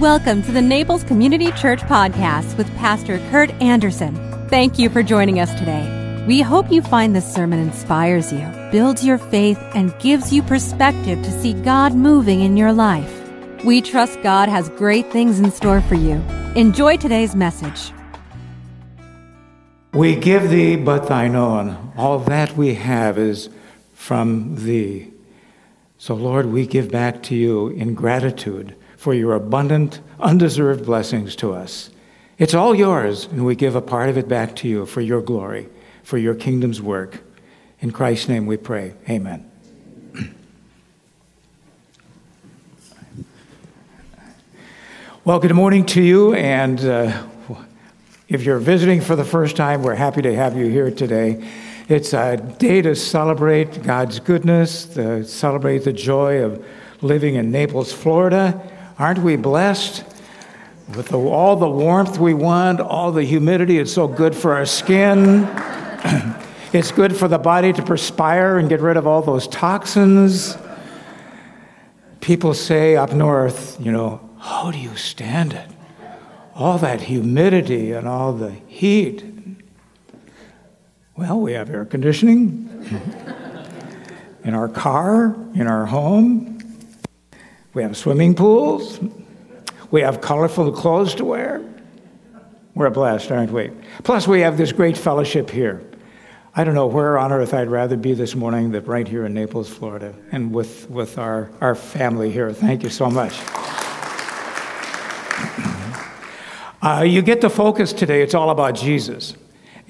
Welcome to the Naples Community Church Podcast with Pastor Kurt Anderson. Thank you for joining us today. We hope you find this sermon inspires you, builds your faith, and gives you perspective to see God moving in your life. We trust God has great things in store for you. Enjoy today's message. We give thee but thine own. All that we have is from thee. So, Lord, we give back to you in gratitude for your abundant, undeserved blessings to us. It's all yours, and we give a part of it back to you for your glory, for your kingdom's work. In Christ's name we pray. Amen. Well, good morning to you, and uh, if you're visiting for the first time, we're happy to have you here today. It's a day to celebrate God's goodness, to celebrate the joy of living in Naples, Florida. Aren't we blessed? With the, all the warmth we want, all the humidity, it's so good for our skin. it's good for the body to perspire and get rid of all those toxins. People say up north, you know, how do you stand it? All that humidity and all the heat. Well, we have air conditioning in our car, in our home. We have swimming pools. We have colorful clothes to wear. We're blessed, aren't we? Plus, we have this great fellowship here. I don't know where on earth I'd rather be this morning than right here in Naples, Florida, and with, with our, our family here. Thank you so much. Uh, you get the focus today, it's all about Jesus.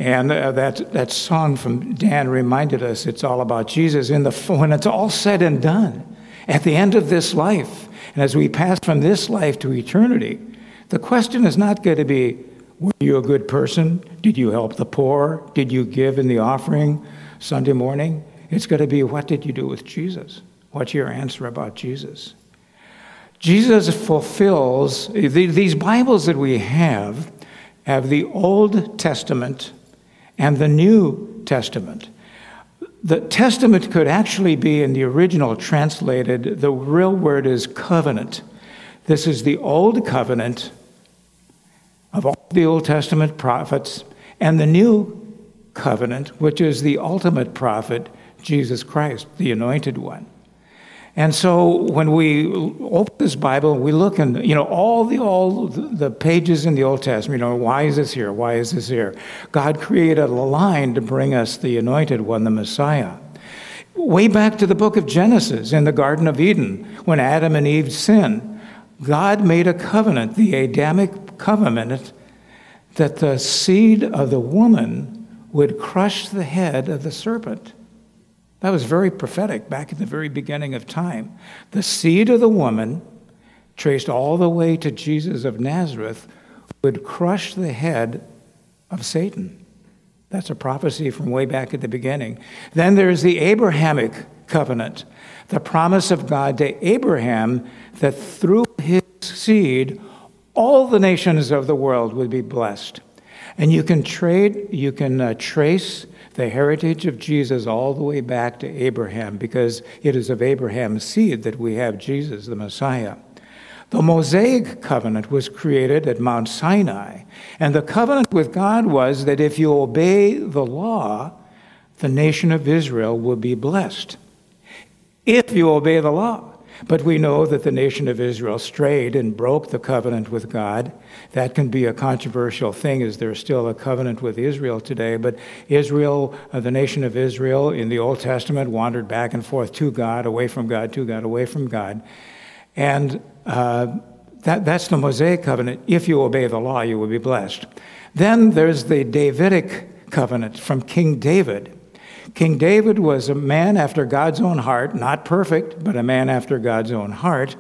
And uh, that, that song from Dan reminded us it's all about Jesus. In the, when it's all said and done, at the end of this life, and as we pass from this life to eternity, the question is not going to be, were you a good person? Did you help the poor? Did you give in the offering Sunday morning? It's going to be, what did you do with Jesus? What's your answer about Jesus? Jesus fulfills, these Bibles that we have, have the Old Testament and the New Testament. The Testament could actually be in the original translated, the real word is covenant. This is the Old Covenant of all the Old Testament prophets and the New Covenant, which is the ultimate prophet, Jesus Christ, the anointed one. And so when we open this Bible, we look and you know all the all the pages in the Old Testament. You know why is this here? Why is this here? God created a line to bring us the Anointed One, the Messiah. Way back to the book of Genesis in the Garden of Eden, when Adam and Eve sinned, God made a covenant, the Adamic covenant, that the seed of the woman would crush the head of the serpent. That was very prophetic back at the very beginning of time. The seed of the woman, traced all the way to Jesus of Nazareth, would crush the head of Satan. That's a prophecy from way back at the beginning. Then there's the Abrahamic covenant, the promise of God to Abraham that through his seed, all the nations of the world would be blessed. And you can trade, you can uh, trace the heritage of Jesus all the way back to Abraham because it is of Abraham's seed that we have Jesus, the Messiah. The Mosaic covenant was created at Mount Sinai, and the covenant with God was that if you obey the law, the nation of Israel will be blessed. If you obey the law. But we know that the nation of Israel strayed and broke the covenant with God. That can be a controversial thing. Is there still a covenant with Israel today? But Israel, uh, the nation of Israel in the Old Testament, wandered back and forth to God, away from God, to God, away from God. And uh, that, that's the Mosaic covenant. If you obey the law, you will be blessed. Then there's the Davidic covenant from King David. King David was a man after God's own heart, not perfect, but a man after God's own heart.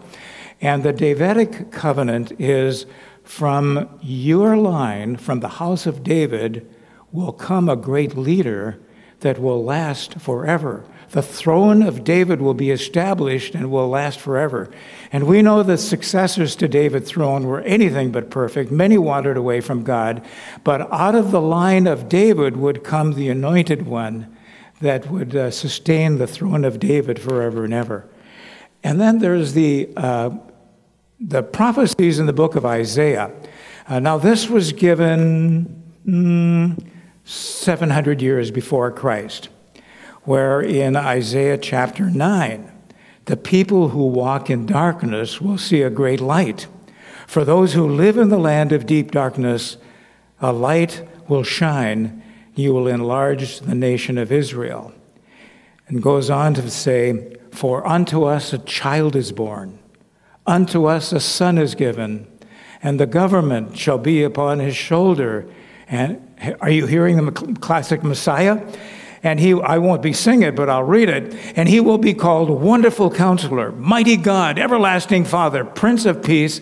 And the Davidic covenant is from your line, from the house of David, will come a great leader that will last forever. The throne of David will be established and will last forever. And we know the successors to David's throne were anything but perfect. Many wandered away from God. But out of the line of David would come the anointed one that would uh, sustain the throne of David forever and ever. And then there's the, uh, the prophecies in the book of Isaiah. Uh, now, this was given mm, 700 years before Christ, where in Isaiah chapter 9, the people who walk in darkness will see a great light. For those who live in the land of deep darkness, a light will shine. You will enlarge the nation of Israel. And goes on to say, For unto us a child is born Unto us a son is given, and the government shall be upon his shoulder. And are you hearing the classic Messiah? And he, I won't be singing it, but I'll read it. And he will be called Wonderful Counselor, Mighty God, Everlasting Father, Prince of Peace.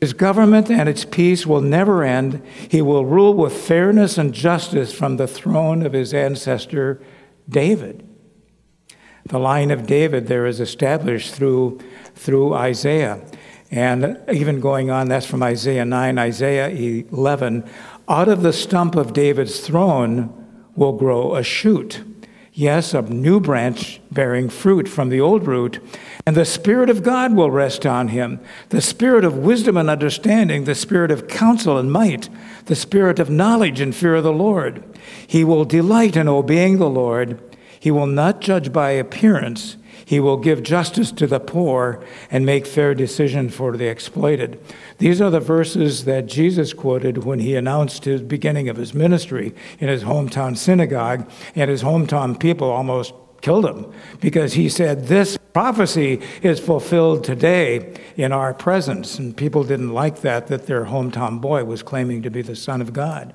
His government and its peace will never end. He will rule with fairness and justice from the throne of his ancestor David. The line of David there is established through through Isaiah. And even going on, that's from Isaiah 9, Isaiah 11. Out of the stump of David's throne will grow a shoot. Yes, a new branch bearing fruit from the old root. And the Spirit of God will rest on him the Spirit of wisdom and understanding, the Spirit of counsel and might, the Spirit of knowledge and fear of the Lord. He will delight in obeying the Lord. He will not judge by appearance. He will give justice to the poor and make fair decision for the exploited. These are the verses that Jesus quoted when he announced his beginning of his ministry in his hometown synagogue, and his hometown people almost killed him because he said, This prophecy is fulfilled today in our presence. And people didn't like that, that their hometown boy was claiming to be the Son of God.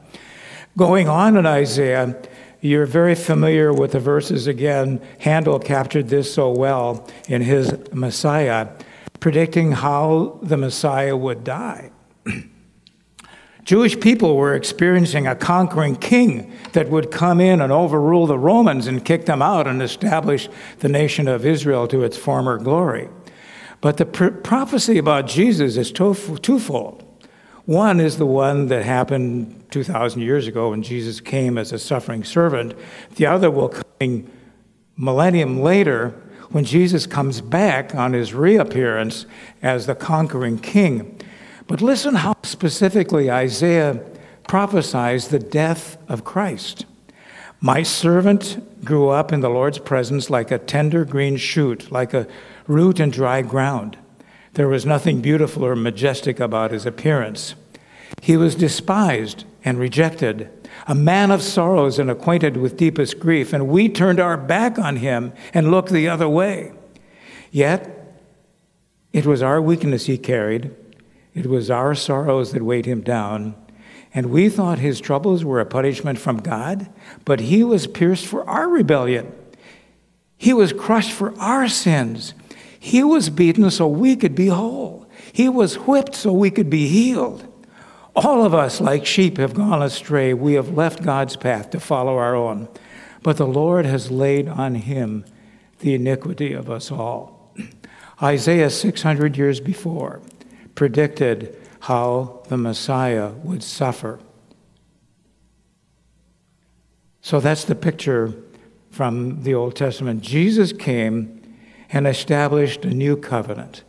Going on in Isaiah, you're very familiar with the verses again. Handel captured this so well in his Messiah, predicting how the Messiah would die. Jewish people were experiencing a conquering king that would come in and overrule the Romans and kick them out and establish the nation of Israel to its former glory. But the pr- prophecy about Jesus is twofold. One is the one that happened 2,000 years ago when Jesus came as a suffering servant. The other will come millennium later when Jesus comes back on his reappearance as the conquering king. But listen how specifically Isaiah prophesies the death of Christ. My servant grew up in the Lord's presence like a tender green shoot, like a root in dry ground. There was nothing beautiful or majestic about his appearance. He was despised and rejected, a man of sorrows and acquainted with deepest grief, and we turned our back on him and looked the other way. Yet, it was our weakness he carried, it was our sorrows that weighed him down. And we thought his troubles were a punishment from God, but he was pierced for our rebellion. He was crushed for our sins. He was beaten so we could be whole. He was whipped so we could be healed. All of us, like sheep, have gone astray. We have left God's path to follow our own. But the Lord has laid on him the iniquity of us all. Isaiah, 600 years before, predicted how the Messiah would suffer. So that's the picture from the Old Testament. Jesus came and established a new covenant.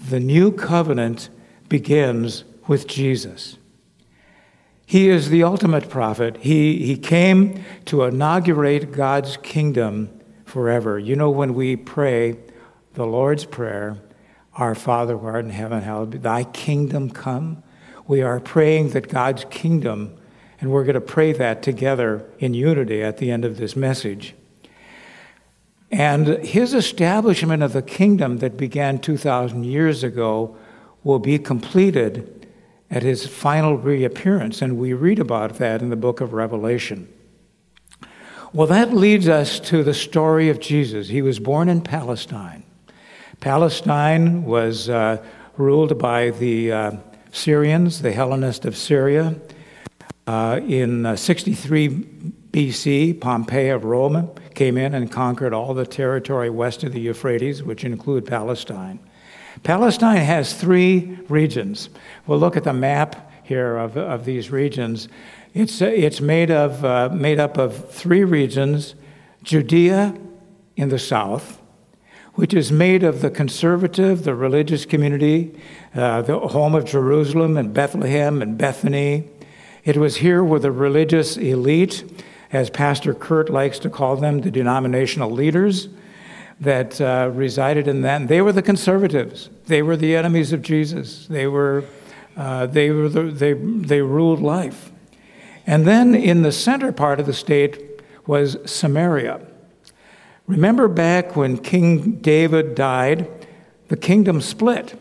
The new covenant begins with Jesus. He is the ultimate prophet. He, he came to inaugurate God's kingdom forever. You know, when we pray the Lord's Prayer, Our Father who art in heaven, hallowed be thy kingdom come, we are praying that God's kingdom, and we're going to pray that together in unity at the end of this message. And his establishment of the kingdom that began 2,000 years ago will be completed at his final reappearance, and we read about that in the book of Revelation. Well, that leads us to the story of Jesus. He was born in Palestine. Palestine was uh, ruled by the uh, Syrians, the Hellenists of Syria. Uh, in uh, 63 BC, Pompey of Rome came in and conquered all the territory west of the Euphrates, which include Palestine. Palestine has three regions. We'll look at the map here of, of these regions. It's, it's made, of, uh, made up of three regions Judea in the south, which is made of the conservative, the religious community, uh, the home of Jerusalem and Bethlehem and Bethany. It was here where the religious elite, as Pastor Kurt likes to call them, the denominational leaders, that uh, resided in that. They were the conservatives. They were the enemies of Jesus. They were, uh, they, were the, they, they ruled life. And then in the center part of the state was Samaria. Remember back when King David died, the kingdom split.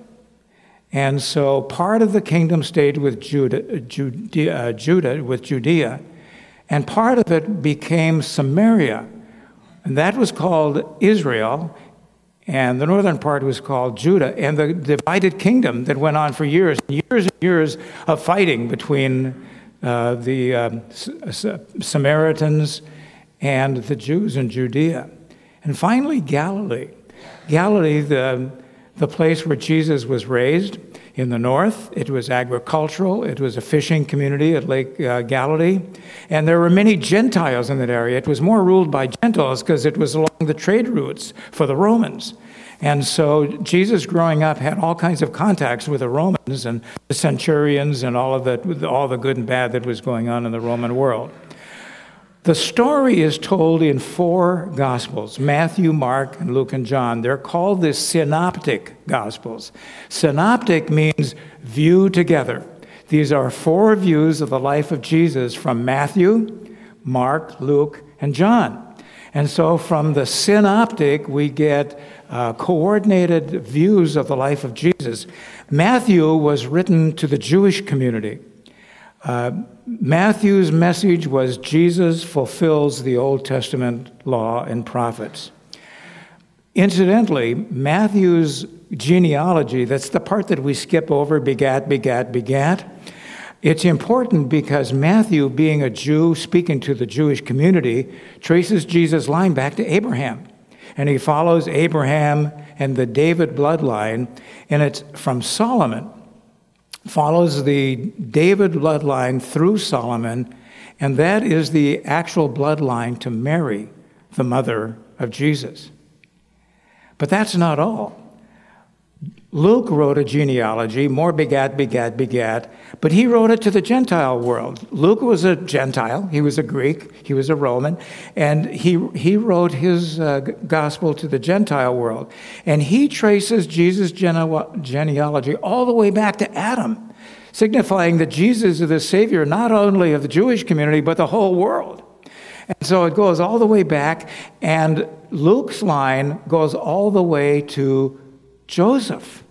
And so part of the kingdom stayed with Judah, Judea, uh, Judah, with Judea, and part of it became Samaria. And that was called Israel, and the northern part was called Judah, and the divided kingdom that went on for years, and years and years of fighting between uh, the um, Samaritans and the Jews in Judea. And finally, Galilee. Galilee, the, the place where Jesus was raised, in the north, it was agricultural, it was a fishing community at Lake uh, Galilee, and there were many Gentiles in that area. It was more ruled by Gentiles because it was along the trade routes for the Romans. And so Jesus, growing up, had all kinds of contacts with the Romans and the centurions and all of the, all the good and bad that was going on in the Roman world. The story is told in four Gospels Matthew, Mark, and Luke, and John. They're called the Synoptic Gospels. Synoptic means view together. These are four views of the life of Jesus from Matthew, Mark, Luke, and John. And so from the synoptic, we get uh, coordinated views of the life of Jesus. Matthew was written to the Jewish community. Uh, Matthew's message was Jesus fulfills the Old Testament law and prophets. Incidentally, Matthew's genealogy, that's the part that we skip over begat, begat, begat. It's important because Matthew, being a Jew speaking to the Jewish community, traces Jesus' line back to Abraham. And he follows Abraham and the David bloodline, and it's from Solomon follows the David bloodline through Solomon, and that is the actual bloodline to Mary, the mother of Jesus. But that's not all. Luke wrote a genealogy, more begat, begat, begat, but he wrote it to the Gentile world. Luke was a Gentile, he was a Greek, he was a Roman, and he, he wrote his uh, gospel to the Gentile world. And he traces Jesus' gene- genealogy all the way back to Adam, signifying that Jesus is the Savior not only of the Jewish community, but the whole world. And so it goes all the way back, and Luke's line goes all the way to Joseph,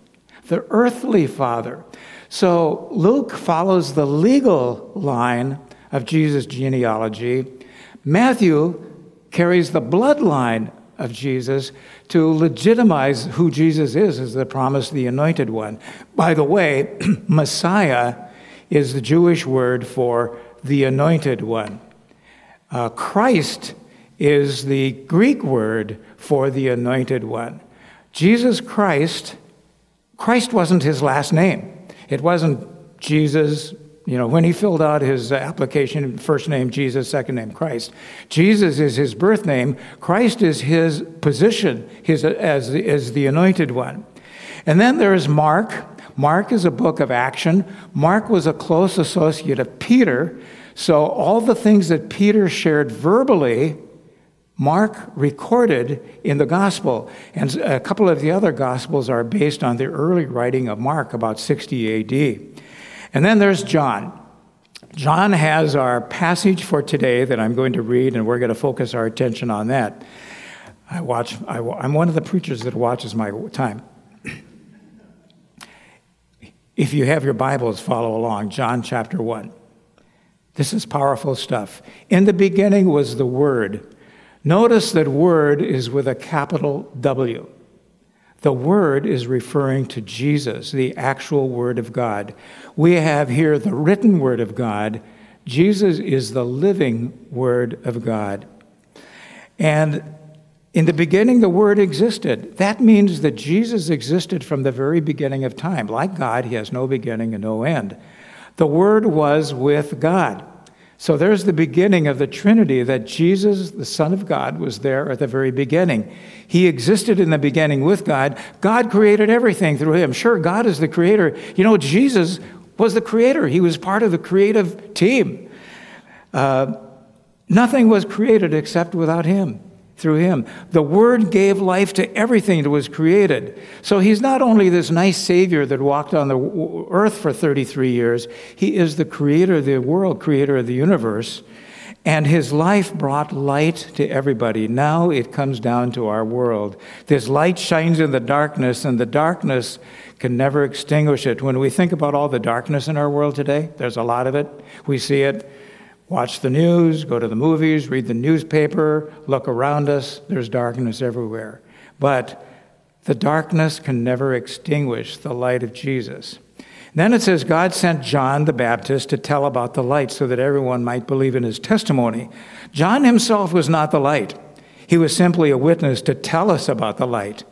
the earthly father. So Luke follows the legal line of Jesus' genealogy. Matthew carries the bloodline of Jesus to legitimize who Jesus is as the promised, the anointed one. By the way, Messiah is the Jewish word for the anointed one. Uh, Christ is the Greek word for the anointed one. Jesus Christ, Christ wasn't his last name. It wasn't Jesus, you know, when he filled out his application, first name Jesus, second name Christ. Jesus is his birth name. Christ is his position his, as, as the anointed one. And then there's Mark. Mark is a book of action. Mark was a close associate of Peter. So all the things that Peter shared verbally Mark recorded in the gospel, and a couple of the other gospels are based on the early writing of Mark, about 60 AD. And then there's John. John has our passage for today that I'm going to read, and we're going to focus our attention on that. I watch, I, I'm one of the preachers that watches my time. if you have your Bibles, follow along. John chapter 1. This is powerful stuff. In the beginning was the Word Notice that word is with a capital W. The word is referring to Jesus, the actual word of God. We have here the written word of God. Jesus is the living word of God. And in the beginning, the Word existed. That means that Jesus existed from the very beginning of time. Like God, He has no beginning and no end. The Word was with God. So there's the beginning of the Trinity that Jesus, the Son of God, was there at the very beginning. He existed in the beginning with God. God created everything through him. Sure, God is the creator. You know, Jesus was the creator, he was part of the creative team. Uh, nothing was created except without him through him. The Word gave life to everything that was created. So he's not only this nice Savior that walked on the earth for 33 years, he is the creator of the world, creator of the universe. And his life brought light to everybody. Now it comes down to our world. This light shines in the darkness, and the darkness can never extinguish it. When we think about all the darkness in our world today, there's a lot of it. We see it Watch the news, go to the movies, read the newspaper, look around us. There's darkness everywhere. But the darkness can never extinguish the light of Jesus. Then it says, God sent John the Baptist to tell about the light so that everyone might believe in his testimony. John himself was not the light, he was simply a witness to tell us about the light.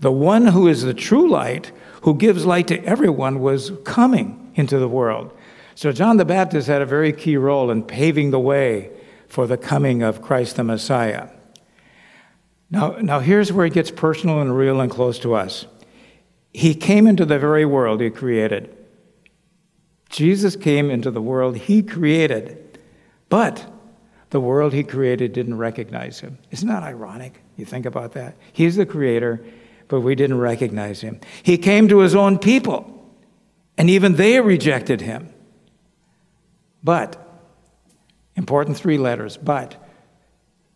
The one who is the true light, who gives light to everyone, was coming into the world. So John the Baptist had a very key role in paving the way for the coming of Christ the Messiah. Now, now here's where it gets personal and real and close to us. He came into the very world he created. Jesus came into the world he created, but the world he created didn't recognize him. Isn't that ironic? You think about that? He's the creator, but we didn't recognize him. He came to his own people, and even they rejected him. But, important three letters, but,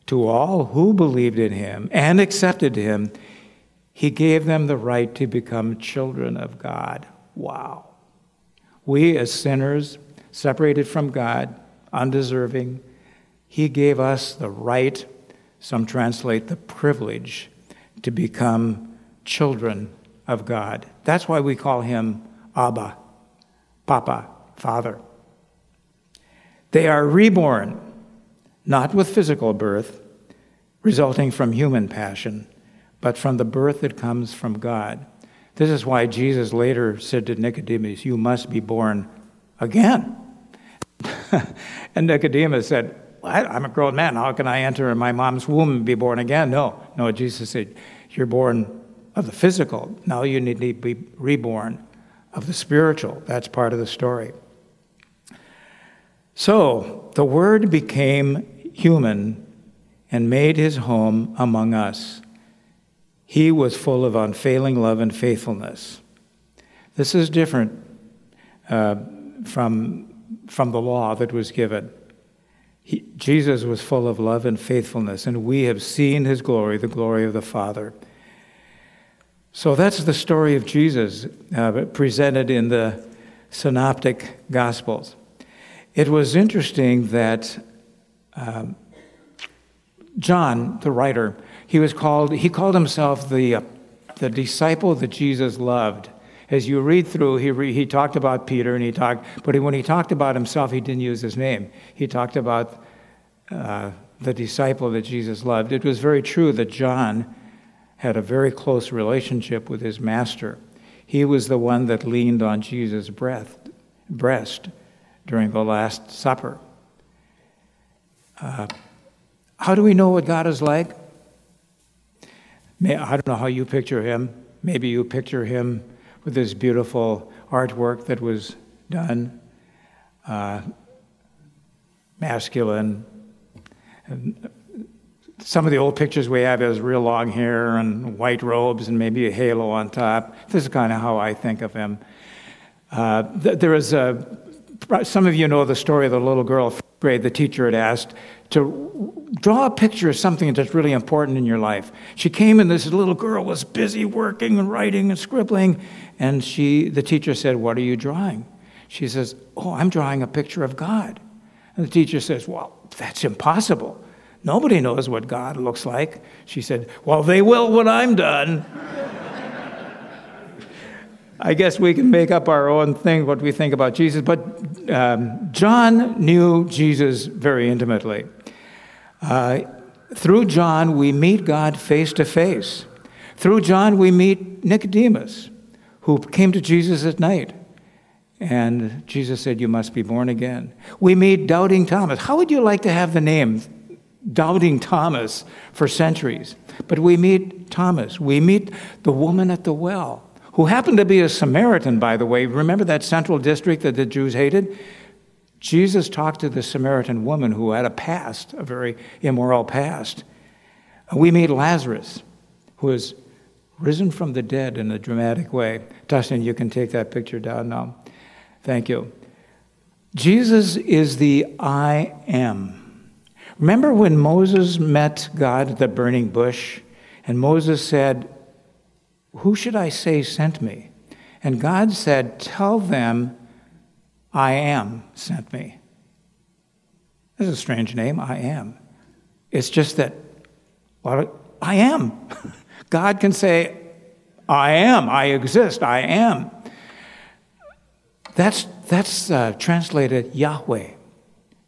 to all who believed in him and accepted him, he gave them the right to become children of God. Wow. We, as sinners, separated from God, undeserving, he gave us the right, some translate the privilege, to become children of God. That's why we call him Abba, Papa, Father. They are reborn, not with physical birth, resulting from human passion, but from the birth that comes from God. This is why Jesus later said to Nicodemus, You must be born again. and Nicodemus said, I'm a grown man. How can I enter in my mom's womb and be born again? No, no, Jesus said, You're born of the physical. Now you need to be reborn of the spiritual. That's part of the story. So the Word became human and made his home among us. He was full of unfailing love and faithfulness. This is different uh, from, from the law that was given. He, Jesus was full of love and faithfulness, and we have seen his glory, the glory of the Father. So that's the story of Jesus uh, presented in the Synoptic Gospels. It was interesting that um, John, the writer, he was called, he called himself the, uh, the disciple that Jesus loved. As you read through, he, re, he talked about Peter and he talked, but when he talked about himself, he didn't use his name. He talked about uh, the disciple that Jesus loved. It was very true that John had a very close relationship with his master. He was the one that leaned on Jesus' breath, breast during the Last Supper. Uh, how do we know what God is like? May, I don't know how you picture him. Maybe you picture him with this beautiful artwork that was done, uh, masculine. And some of the old pictures we have has real long hair and white robes and maybe a halo on top. This is kind of how I think of him. Uh, th- there is a some of you know the story of the little girl, grade, the teacher had asked to draw a picture of something that's really important in your life. She came and this little girl was busy working and writing and scribbling, and she, the teacher said, What are you drawing? She says, Oh, I'm drawing a picture of God. And the teacher says, Well, that's impossible. Nobody knows what God looks like. She said, Well, they will when I'm done. I guess we can make up our own thing, what we think about Jesus, but um, John knew Jesus very intimately. Uh, through John, we meet God face to face. Through John, we meet Nicodemus, who came to Jesus at night. And Jesus said, You must be born again. We meet Doubting Thomas. How would you like to have the name Doubting Thomas for centuries? But we meet Thomas. We meet the woman at the well, who happened to be a Samaritan, by the way. Remember that central district that the Jews hated? Jesus talked to the Samaritan woman who had a past, a very immoral past. We meet Lazarus, who is risen from the dead in a dramatic way. Dustin, you can take that picture down now. Thank you. Jesus is the I am. Remember when Moses met God at the burning bush, and Moses said, Who should I say sent me? And God said, Tell them I am sent me. This is a strange name, I am. It's just that, well, I am. God can say, I am, I exist, I am. That's, that's uh, translated Yahweh,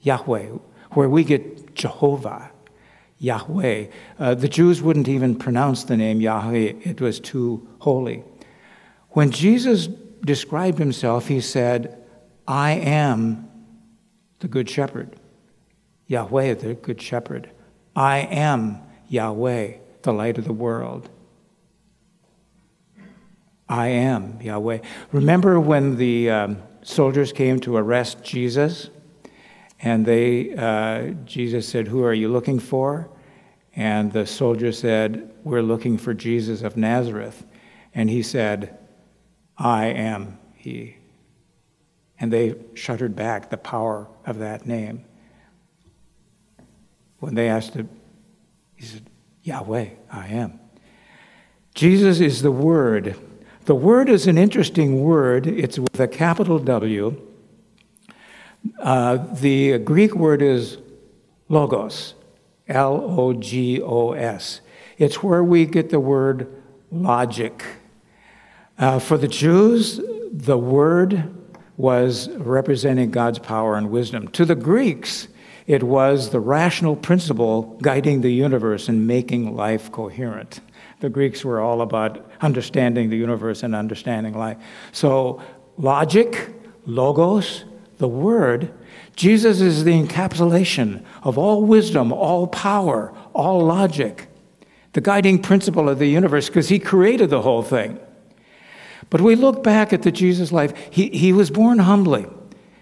Yahweh, where we get Jehovah, Yahweh. Uh, the Jews wouldn't even pronounce the name Yahweh, it was too holy. When Jesus described himself, he said, I am the Good Shepherd. Yahweh, the Good Shepherd. I am Yahweh, the light of the world. I am Yahweh. Remember when the um, soldiers came to arrest Jesus? And they, uh, Jesus said, Who are you looking for? And the soldier said, We're looking for Jesus of Nazareth. And he said, I am he. And they shuddered back the power of that name. When they asked him, he said, Yahweh, I am. Jesus is the Word the word is an interesting word. It's with a capital W. Uh, the Greek word is logos, L O G O S. It's where we get the word logic. Uh, for the Jews, the word was representing God's power and wisdom. To the Greeks, it was the rational principle guiding the universe and making life coherent. The Greeks were all about understanding the universe and understanding life. So, logic, logos, the word, Jesus is the encapsulation of all wisdom, all power, all logic, the guiding principle of the universe, because he created the whole thing. But we look back at the Jesus life, he, he was born humbly.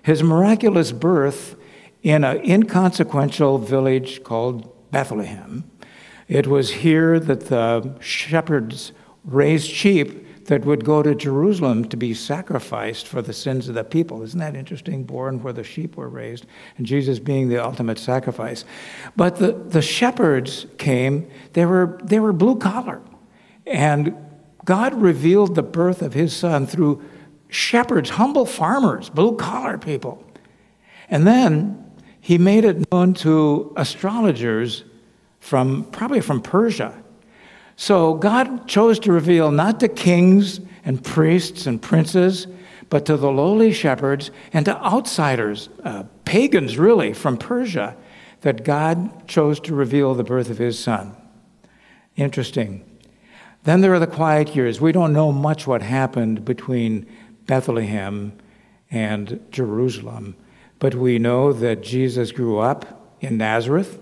His miraculous birth in an inconsequential village called Bethlehem it was here that the shepherds raised sheep that would go to Jerusalem to be sacrificed for the sins of the people. Isn't that interesting? Born where the sheep were raised, and Jesus being the ultimate sacrifice. But the, the shepherds came, they were, they were blue collar. And God revealed the birth of his son through shepherds, humble farmers, blue collar people. And then he made it known to astrologers from probably from Persia. So God chose to reveal not to kings and priests and princes, but to the lowly shepherds and to outsiders, uh, pagans really, from Persia, that God chose to reveal the birth of his son. Interesting. Then there are the quiet years. We don't know much what happened between Bethlehem and Jerusalem, but we know that Jesus grew up in Nazareth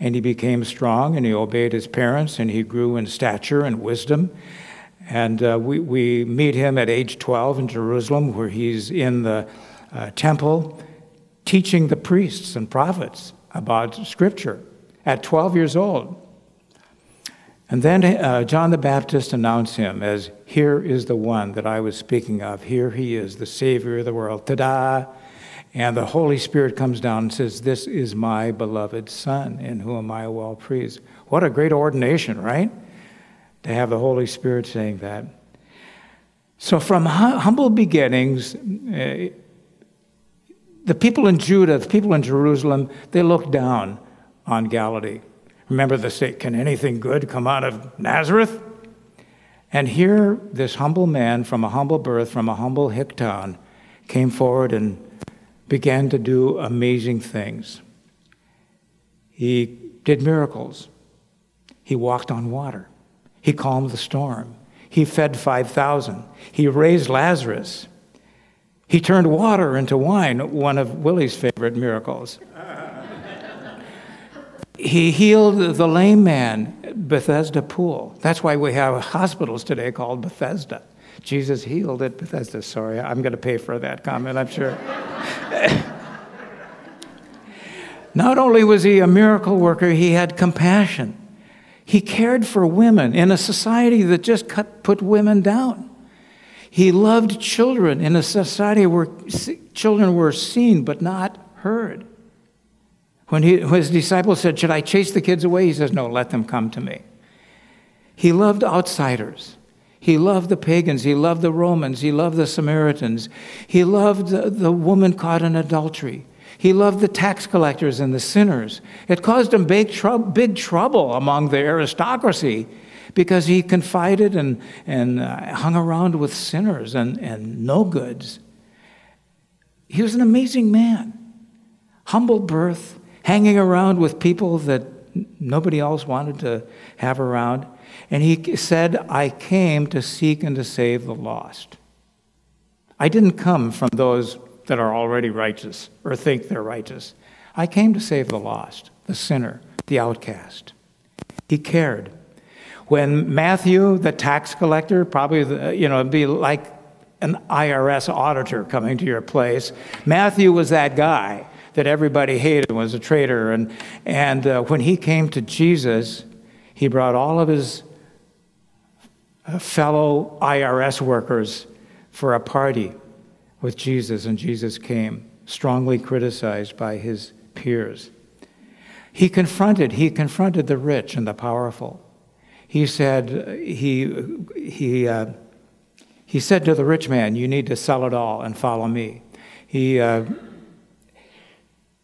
and he became strong and he obeyed his parents and he grew in stature and wisdom. And uh, we, we meet him at age 12 in Jerusalem, where he's in the uh, temple teaching the priests and prophets about Scripture at 12 years old. And then uh, John the Baptist announced him as, Here is the one that I was speaking of. Here he is, the Savior of the world. Ta da! And the Holy Spirit comes down and says, This is my beloved Son, in whom I well please. What a great ordination, right? To have the Holy Spirit saying that. So, from humble beginnings, uh, the people in Judah, the people in Jerusalem, they looked down on Galilee. Remember the state, Can anything good come out of Nazareth? And here, this humble man from a humble birth, from a humble hick town, came forward and began to do amazing things. He did miracles. He walked on water. He calmed the storm. He fed 5,000. He raised Lazarus. He turned water into wine, one of Willie's favorite miracles. he healed the lame man, Bethesda pool. That's why we have hospitals today called Bethesda. Jesus healed at Bethesda. Sorry, I'm going to pay for that comment, I'm sure. Not only was he a miracle worker, he had compassion. He cared for women in a society that just cut, put women down. He loved children in a society where children were seen but not heard. When, he, when his disciples said, Should I chase the kids away? He says, No, let them come to me. He loved outsiders. He loved the pagans. He loved the Romans. He loved the Samaritans. He loved the, the woman caught in adultery. He loved the tax collectors and the sinners. It caused him big, big trouble among the aristocracy because he confided and, and uh, hung around with sinners and, and no goods. He was an amazing man. Humble birth, hanging around with people that nobody else wanted to have around. And he said, I came to seek and to save the lost. I didn't come from those that are already righteous or think they're righteous. I came to save the lost, the sinner, the outcast. He cared. When Matthew, the tax collector, probably, you know, be like an IRS auditor coming to your place, Matthew was that guy that everybody hated, was a traitor. And, and uh, when he came to Jesus, he brought all of his uh, fellow IRS workers for a party with Jesus, and Jesus came, strongly criticized by his peers. He confronted, he confronted the rich and the powerful. He said, he, he, uh, he said to the rich man, You need to sell it all and follow me. He, uh,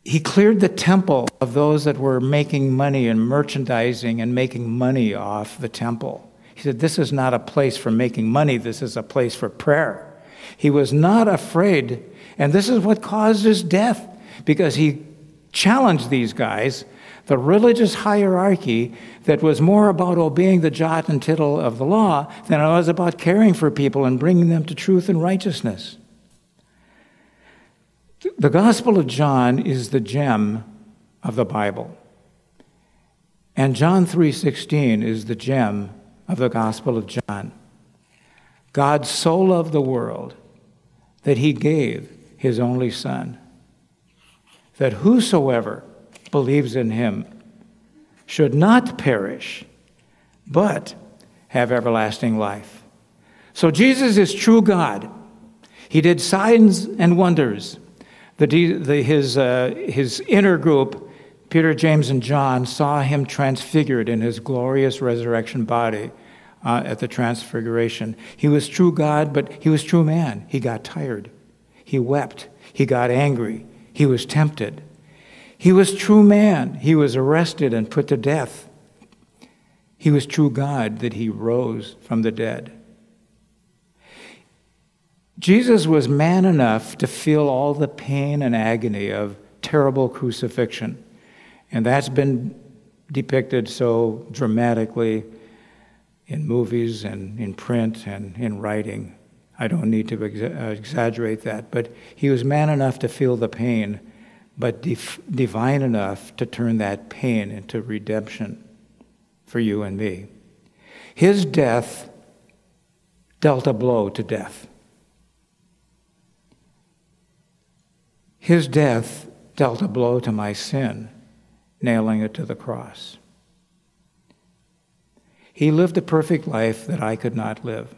he cleared the temple of those that were making money and merchandising and making money off the temple. He said, This is not a place for making money, this is a place for prayer. He was not afraid, and this is what caused his death because he challenged these guys the religious hierarchy that was more about obeying the jot and tittle of the law than it was about caring for people and bringing them to truth and righteousness. The Gospel of John is the gem of the Bible. And John 3:16 is the gem of the Gospel of John. God so loved the world that he gave his only son that whosoever believes in him should not perish, but have everlasting life. So Jesus is true God. He did signs and wonders. The, the, his, uh, his inner group, Peter, James, and John, saw him transfigured in his glorious resurrection body uh, at the transfiguration. He was true God, but he was true man. He got tired. He wept. He got angry. He was tempted. He was true man. He was arrested and put to death. He was true God that he rose from the dead. Jesus was man enough to feel all the pain and agony of terrible crucifixion. And that's been depicted so dramatically in movies and in print and in writing. I don't need to uh, exaggerate that, but he was man enough to feel the pain but dif- divine enough to turn that pain into redemption for you and me. His death dealt a blow to death. His death dealt a blow to my sin, nailing it to the cross. He lived a perfect life that I could not live.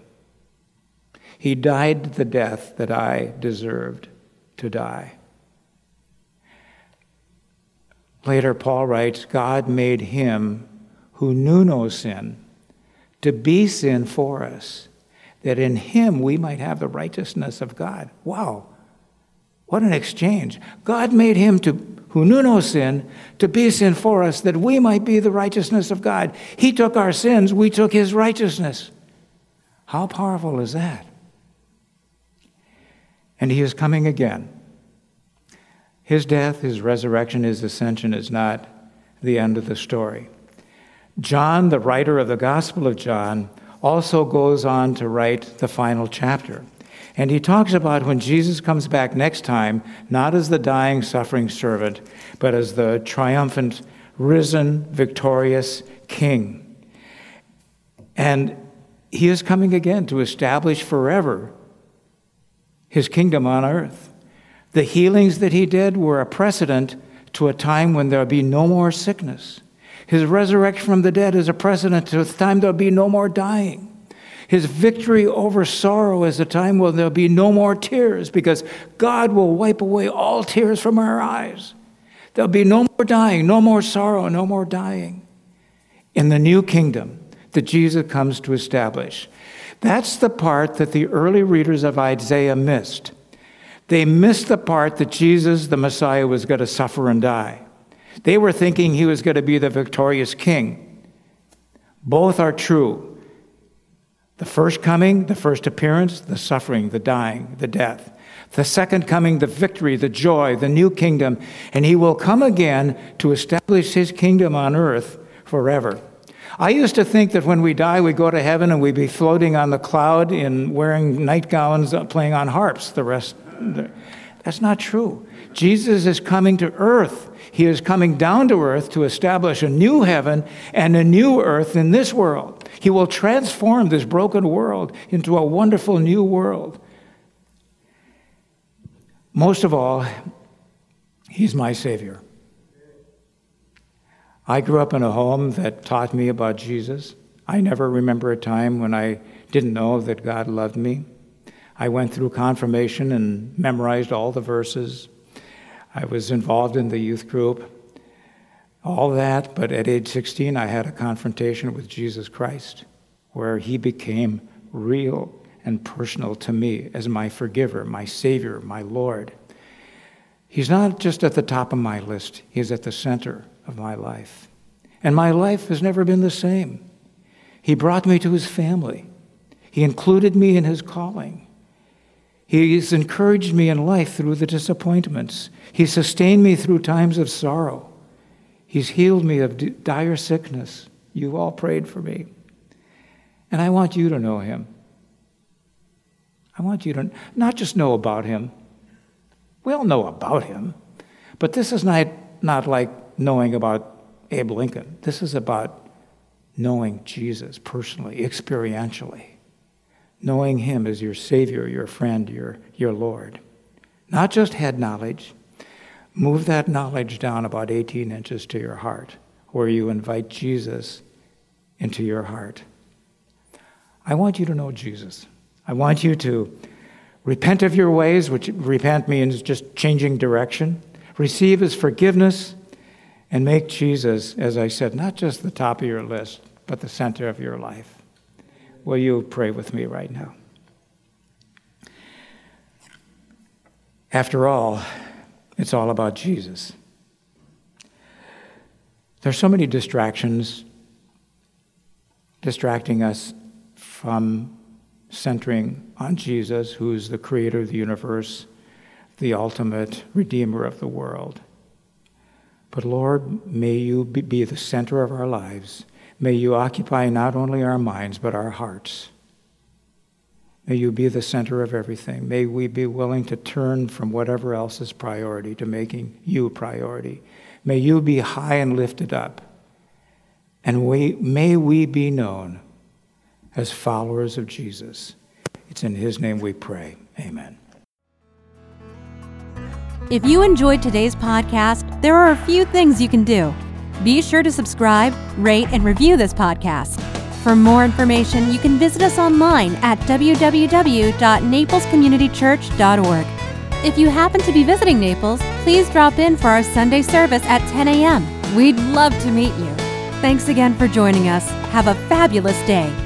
He died the death that I deserved to die. Later, Paul writes God made him who knew no sin to be sin for us, that in him we might have the righteousness of God. Wow, what an exchange. God made him to who knew no sin to be sin for us that we might be the righteousness of God. He took our sins, we took his righteousness. How powerful is that? And he is coming again. His death, his resurrection, his ascension is not the end of the story. John, the writer of the Gospel of John, also goes on to write the final chapter. And he talks about when Jesus comes back next time, not as the dying, suffering servant, but as the triumphant, risen, victorious king. And he is coming again to establish forever his kingdom on earth. The healings that he did were a precedent to a time when there'll be no more sickness. His resurrection from the dead is a precedent to a time there'll be no more dying. His victory over sorrow is a time when there'll be no more tears because God will wipe away all tears from our eyes. There'll be no more dying, no more sorrow, no more dying. In the new kingdom that Jesus comes to establish. That's the part that the early readers of Isaiah missed. They missed the part that Jesus, the Messiah, was going to suffer and die. They were thinking he was going to be the victorious king. Both are true. The first coming, the first appearance, the suffering, the dying, the death. The second coming, the victory, the joy, the new kingdom. And he will come again to establish his kingdom on earth forever. I used to think that when we die, we go to heaven and we'd be floating on the cloud in wearing nightgowns, playing on harps the rest. That's not true. Jesus is coming to earth. He is coming down to earth to establish a new heaven and a new earth in this world. He will transform this broken world into a wonderful new world. Most of all, He's my Savior. I grew up in a home that taught me about Jesus. I never remember a time when I didn't know that God loved me. I went through confirmation and memorized all the verses. I was involved in the youth group, all that, but at age 16, I had a confrontation with Jesus Christ where he became real and personal to me as my forgiver, my Savior, my Lord. He's not just at the top of my list, he's at the center of my life. And my life has never been the same. He brought me to his family, he included me in his calling. He's encouraged me in life through the disappointments. He sustained me through times of sorrow. He's healed me of dire sickness. You all prayed for me. And I want you to know him. I want you to not just know about him. We all know about him. But this is not, not like knowing about Abe Lincoln. This is about knowing Jesus personally, experientially, knowing Him as your Savior, your friend, your, your Lord. Not just head knowledge. Move that knowledge down about 18 inches to your heart, where you invite Jesus into your heart. I want you to know Jesus. I want you to repent of your ways, which repent means just changing direction, receive His forgiveness and make Jesus, as I said, not just the top of your list, but the center of your life. Will you pray with me right now? After all, it's all about Jesus. There's so many distractions distracting us from centering on Jesus, who's the creator of the universe, the ultimate redeemer of the world. But Lord, may you be the center of our lives. May you occupy not only our minds, but our hearts. May you be the center of everything. May we be willing to turn from whatever else is priority to making you priority. May you be high and lifted up. And we, may we be known as followers of Jesus. It's in his name we pray. Amen. If you enjoyed today's podcast, there are a few things you can do. Be sure to subscribe, rate, and review this podcast. For more information, you can visit us online at www.naplescommunitychurch.org. If you happen to be visiting Naples, please drop in for our Sunday service at 10 a.m. We'd love to meet you. Thanks again for joining us. Have a fabulous day.